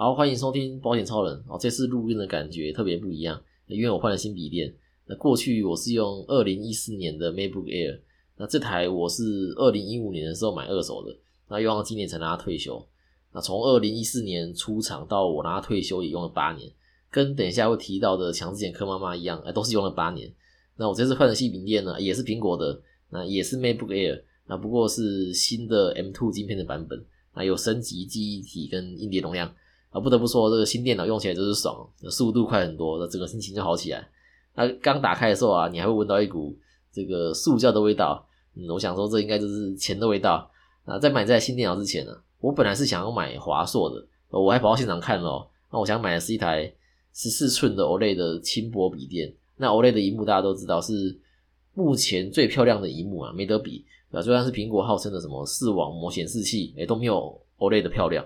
好，欢迎收听保险超人哦。这次录音的感觉特别不一样，因为我换了新笔电。那过去我是用二零一四年的 MacBook Air，那这台我是二零一五年的时候买二手的，那用到今年才拿它退休。那从二零一四年出厂到我拿它退休也用了八年，跟等一下会提到的强制险柯妈妈一样，哎，都是用了八年。那我这次换的新笔电呢，也是苹果的，那也是 MacBook Air，那不过是新的 M2 晶片的版本，那有升级记忆体跟硬碟容量。啊，不得不说，这个新电脑用起来就是爽，速度快很多，那整个心情就好起来。那刚打开的时候啊，你还会闻到一股这个塑胶的味道，嗯，我想说这应该就是钱的味道。啊，在买这台新电脑之前呢，我本来是想要买华硕的，我还跑到现场看了。那我想买的是一台十四寸的 OLED 的轻薄笔电。那 OLED 的荧幕大家都知道是目前最漂亮的荧幕啊，没得比。啊，就算是苹果号称的什么视网膜显示器，哎，都没有 OLED 的漂亮。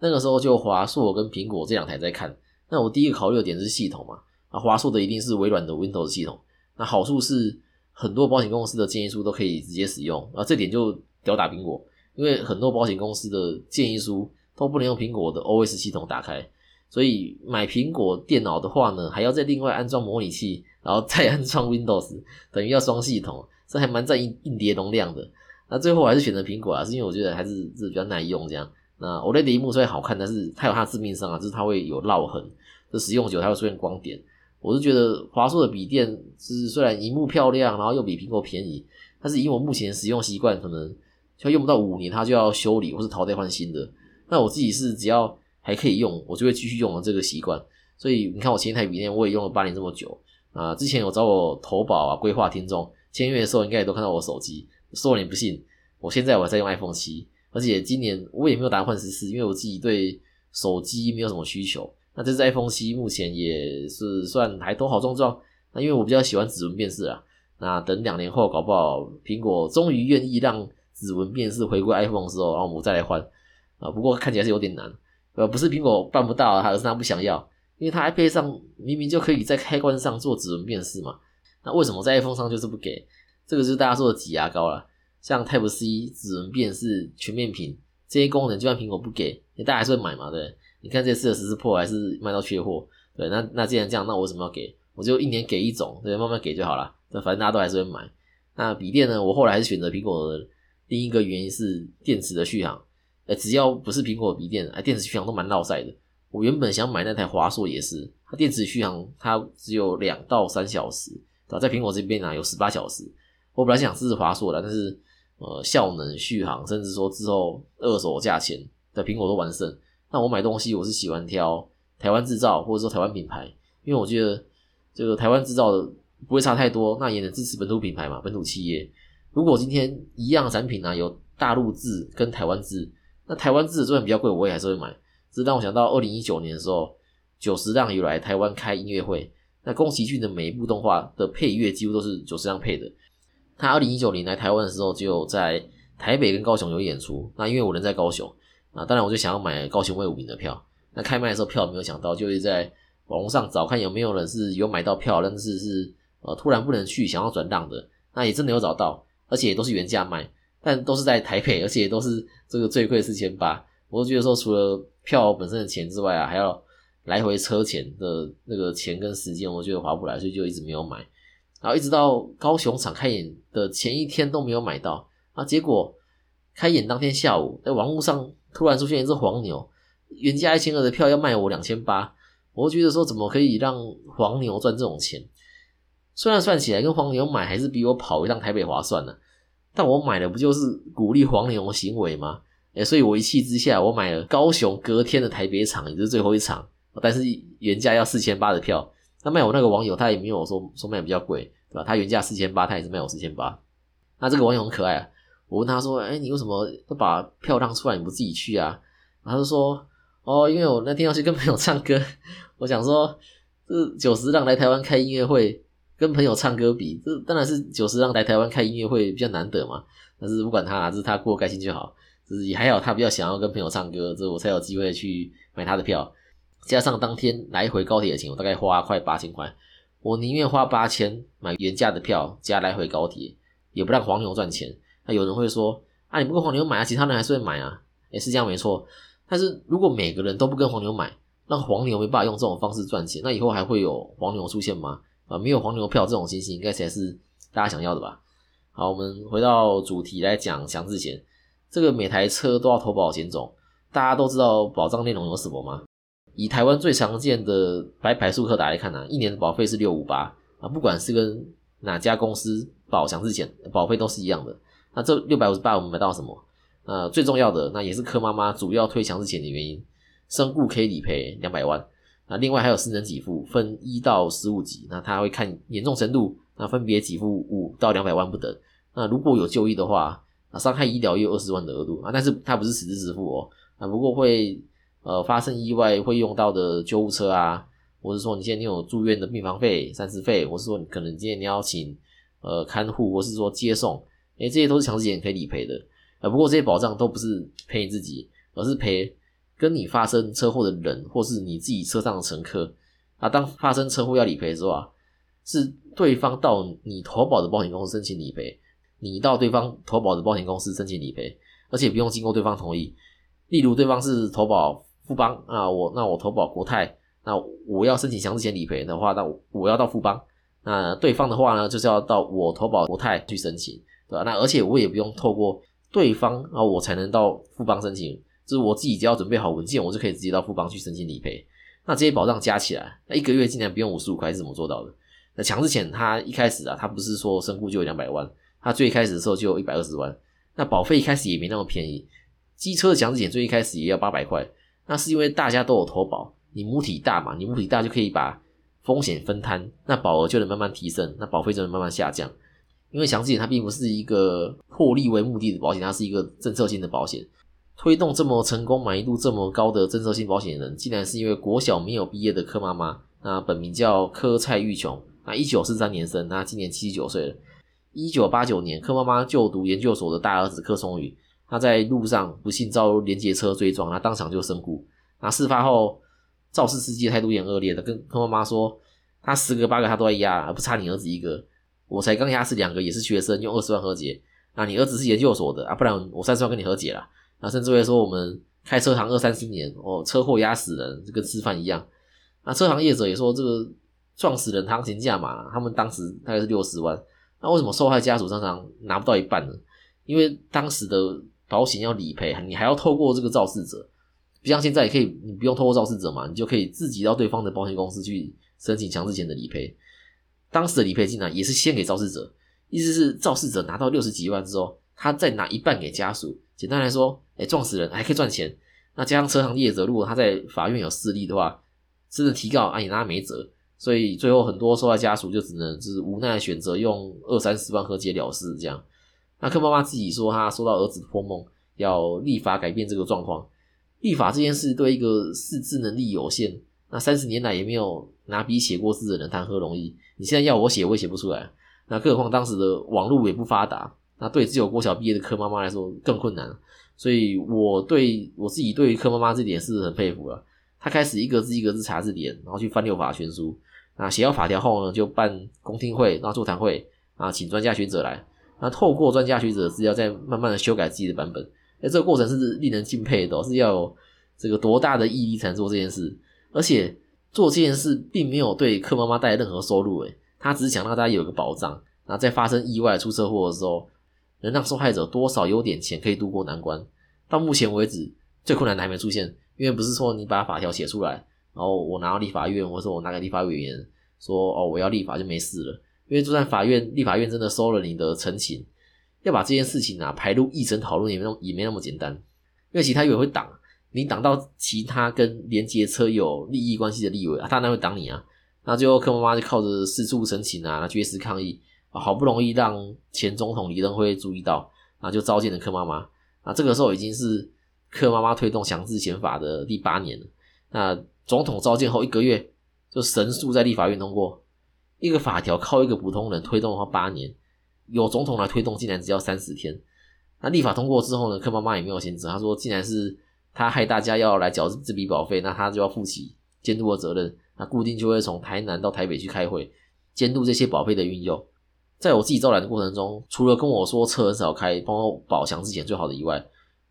那个时候就华硕跟苹果这两台在看，那我第一个考虑的点是系统嘛，啊华硕的一定是微软的 Windows 系统，那好处是很多保险公司的建议书都可以直接使用，啊这点就吊打苹果，因为很多保险公司的建议书都不能用苹果的 OS 系统打开，所以买苹果电脑的话呢，还要再另外安装模拟器，然后再安装 Windows，等于要双系统，这还蛮占硬硬碟容量的，那最后还是选择苹果啊，是因为我觉得还是是比较耐用这样。那 OLED 的荧幕虽然好看，但是它有它的致命伤啊，就是它会有烙痕，就使用久它会出现光点。我是觉得华硕的笔电是虽然荧幕漂亮，然后又比苹果便宜，但是以我目前使用习惯，可能就用不到五年它就要修理或是淘汰换新的。那我自己是只要还可以用，我就会继续用这个习惯。所以你看我前一台笔电我也用了八年这么久啊。之前有找我投保啊规划听众签约的时候，应该也都看到我手机。说你不信，我现在我在用 iPhone 七。而且今年我也没有打算换十四，因为我自己对手机没有什么需求。那这只 iPhone 七目前也是算还都好撞撞。那因为我比较喜欢指纹辨识啊，那等两年后搞不好苹果终于愿意让指纹辨识回归 iPhone 的时候，然后我们再来换啊。不过看起来是有点难，呃，不是苹果办不到，而是他不想要，因为它 iPad 上明明就可以在开关上做指纹辨识嘛。那为什么在 iPhone 上就是不给？这个就是大家说的挤牙膏了。像 Type C 指纹辨识全面屏这些功能，就算苹果不给，大家还是会买嘛？对，你看这次的十四 Pro 还是卖到缺货，对，那那既然这样，那我为什么要给？我就一年给一种，对，慢慢给就好了。那反正大家都还是会买。那笔电呢？我后来还是选择苹果的。另一个原因是电池的续航，呃，只要不是苹果笔电，哎，电池续航都蛮绕塞的。我原本想买那台华硕也是，它电池续航它只有两到三小时，对吧？在苹果这边呢有十八小时。我本来想试试华硕的，但是。呃，效能、续航，甚至说之后二手价钱的苹果都完胜。那我买东西，我是喜欢挑台湾制造，或者说台湾品牌，因为我觉得这个台湾制造的不会差太多，那也能支持本土品牌嘛，本土企业。如果今天一样产品呢，有大陆制跟台湾制，那台湾制的虽然比较贵，我也还是会买。这让我想到二零一九年的时候，九十让有来台湾开音乐会，那宫崎骏的每一部动画的配乐几乎都是九十让配的。他二零一九年来台湾的时候，就在台北跟高雄有演出。那因为我人在高雄啊，当然我就想要买高雄魏武名的票。那开卖的时候票没有抢到，就是在网络上找看有没有人是有买到票，但是是呃突然不能去，想要转让的。那也真的有找到，而且都是原价卖，但都是在台北，而且都是这个最贵四千八。我觉得说除了票本身的钱之外啊，还要来回车钱的那个钱跟时间，我觉得划不来，所以就一直没有买。然后一直到高雄场开演的前一天都没有买到啊！结果开演当天下午，在网络上突然出现一只黄牛，原价一千二的票要卖我两千八，我觉得说怎么可以让黄牛赚这种钱？虽然算起来跟黄牛买还是比我跑一趟台北划算呢，但我买的不就是鼓励黄牛的行为吗？哎，所以我一气之下，我买了高雄隔天的台北场，也是最后一场，但是原价要四千八的票。那卖我那个网友，他也没有说说卖比较贵，对吧？他原价四千八，他也是卖我四千八。那这个网友很可爱啊，我问他说：“哎，你为什么不把票让出来，你不自己去啊？”他就说：“哦，因为我那天要去跟朋友唱歌。我想说，这九十让来台湾开音乐会，跟朋友唱歌比，这当然是九十让来台湾开音乐会比较难得嘛。但是不管他，这是他过开心就好，就是也还好，他比较想要跟朋友唱歌，这我才有机会去买他的票。”加上当天来回高铁的钱，我大概花快八千块。我宁愿花八千买原价的票，加来回高铁，也不让黄牛赚钱。那有人会说：“啊，你不跟黄牛买啊，其他人还是会买啊。”也是这样没错。但是如果每个人都不跟黄牛买，让黄牛没办法用这种方式赚钱，那以后还会有黄牛出现吗？啊，没有黄牛票这种情形，应该才是大家想要的吧？好，我们回到主题来讲强制险。这个每台车都要投保险种，大家都知道保障内容有什么吗？以台湾最常见的白牌速克达来看呢，一年的保费是六五八啊，不管是跟哪家公司保强制险，保费都是一样的。那这六百五十八我们买到什么？呃，最重要的那也是柯妈妈主要推强制险的原因，身故可以理赔两百万。那另外还有私人给付，分一到十五级，那他会看严重程度，那分别给付五到两百万不等。那如果有就医的话，啊，伤害医疗也有二十万的额度啊，但是它不是实质支付哦，啊，不过会呃发生意外会用到的救护车啊，或者说你现在你有住院的病房费、膳食费，或是说你可能今天你要请呃看护，或是说接送，哎，这些都是强制险可以理赔的，啊，不过这些保障都不是赔你自己，而是赔跟你发生车祸的人，或是你自己车上的乘客啊。当发生车祸要理赔的时候啊，是对方到你投保的保险公司申请理赔。你到对方投保的保险公司申请理赔，而且不用经过对方同意。例如，对方是投保富邦啊，我那我投保国泰，那我要申请强制险理赔的话，那我要到富邦。那对方的话呢，就是要到我投保国泰去申请，对吧？那而且我也不用透过对方啊，我才能到富邦申请，就是我自己只要准备好文件，我就可以直接到富邦去申请理赔。那这些保障加起来，那一个月竟然不用五十五块，是怎么做到的？那强制险它一开始啊，它不是说身故就有两百万。它最开始的时候就有一百二十万，那保费一开始也没那么便宜。机车的强制险最一开始也要八百块，那是因为大家都有投保，你母体大嘛，你母体大就可以把风险分摊，那保额就能慢慢提升，那保费就能慢慢下降。因为强制险它并不是一个获利为目的的保险，它是一个政策性的保险。推动这么成功、满意度这么高的政策性保险人，竟然是因为国小没有毕业的柯妈妈，那本名叫柯蔡玉琼，那一九四三年生，那今年七十九岁了。一九八九年，柯妈妈就读研究所的大儿子柯松宇，他在路上不幸遭连接车追撞，他当场就身故。那事发后，肇事司机态度也恶劣的，跟跟妈妈说：“他十个八个他都在压，不差你儿子一个。我才刚压死两个，也是学生，用二十万和解。那你儿子是研究所的啊，不然我三十万跟你和解了。那甚至会说我们开车行二三十年，哦，车祸压死人，就跟吃饭一样。那车行业者也说，这个撞死人行情价嘛，他们当时大概是六十万。”那为什么受害家属常常拿不到一半呢？因为当时的保险要理赔，你还要透过这个肇事者，不像现在也可以，你不用透过肇事者嘛，你就可以自己到对方的保险公司去申请强制险的理赔。当时的理赔金呢，也是先给肇事者，意思是肇事者拿到六十几万之后，他再拿一半给家属。简单来说，哎，撞死人还可以赚钱。那加上车行业者，如果他在法院有势力的话，甚至提告啊，你拿没辙。所以最后很多受害家属就只能就是无奈选择用二三十万和解了事这样。那柯妈妈自己说，她收到儿子托梦，要立法改变这个状况。立法这件事对一个识字能力有限，那三十年来也没有拿笔写过字的人谈何容易？你现在要我写，我也写不出来。那更何况当时的网络也不发达，那对只有国小毕业的柯妈妈来说更困难。所以我对我自己对于柯妈妈这点是很佩服了。她开始一个字一个字查字典，然后去翻六法全书。那写好法条后呢，就办公听会，然后座谈会啊，请专家学者来，那透过专家学者的资料，再慢慢的修改自己的版本。哎，这个过程是令人敬佩的，是要有这个多大的毅力才能做这件事。而且做这件事并没有对柯妈妈带来任何收入，诶，他只是想让大家有个保障，然后在发生意外出车祸的时候，能让受害者多少有点钱可以度过难关。到目前为止，最困难的还没出现，因为不是说你把法条写出来。然后我拿到立法院，或者说我拿给立法委员说，哦，我要立法就没事了。因为就算法院、立法院真的收了你的陈情，要把这件事情啊排入议程讨论，也没也没那么简单。因为其他委员会挡，你挡到其他跟连接车有利益关系的立委啊，他哪会挡你啊？那最后柯妈妈就靠着四处申请啊，绝食抗议，好不容易让前总统李登辉注意到，啊，就召见了柯妈妈。啊，这个时候已经是柯妈妈推动强制险法的第八年了。那总统召见后一个月就神速在立法院通过一个法条，靠一个普通人推动的话八年，有总统来推动竟然只要三十天。那立法通过之后呢，柯妈妈也没有限制，他说既然是他害大家要来缴这笔保费，那他就要负起监督的责任。那固定就会从台南到台北去开会，监督这些保费的运用。在我自己招揽的过程中，除了跟我说车很少开，帮我保强制险最好的以外，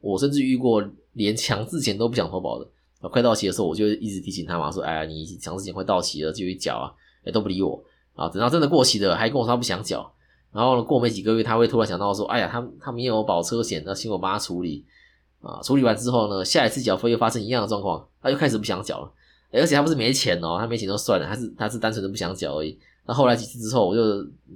我甚至遇过。连强制险都不想投保的，啊，快到期的时候我就一直提醒他嘛，说，哎呀，你强制险快到期了，就去缴啊，哎，都不理我，啊，等到真的过期了，还跟我说他不想缴，然后呢过没几个月，他会突然想到说，哎呀，他他没有保车险，那请我帮他处理，啊，处理完之后呢，下一次缴费又发生一样的状况，他又开始不想缴了，而且他不是没钱哦，他没钱就算了，他是他是单纯的不想缴而已。那后来几次之后，我就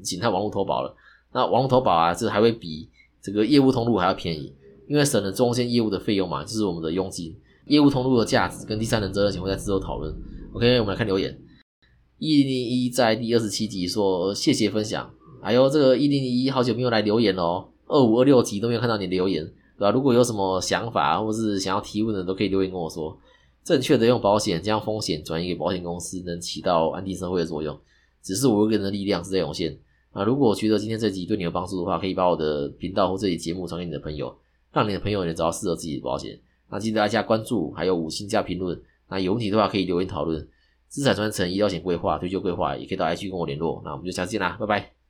请他网络投保了。那网络投保啊，这还会比这个业务通路还要便宜，因为省了中间业务的费用嘛，就是我们的佣金。业务通路的价值跟第三人责任险会在之后讨论。OK，我们来看留言。一零一在第二十七集说谢谢分享。哎呦，这个一零一好久没有来留言哦，二五二六集都没有看到你留言，对吧？如果有什么想法或是想要提问的，都可以留言跟我说。正确的用保险将风险转移给保险公司，能起到安定社会的作用。只是我一个人的力量是在有限啊！如果觉得今天这集对你有帮助的话，可以把我的频道或这集节目传给你的朋友，让你的朋友也找到适合自己的保险。那记得大家关注，还有五星加评论。那有问题的话可以留言讨论。资产传承、医疗险规划、退休规划，也可以到 IG 跟我联络。那我们就下次见啦，拜拜。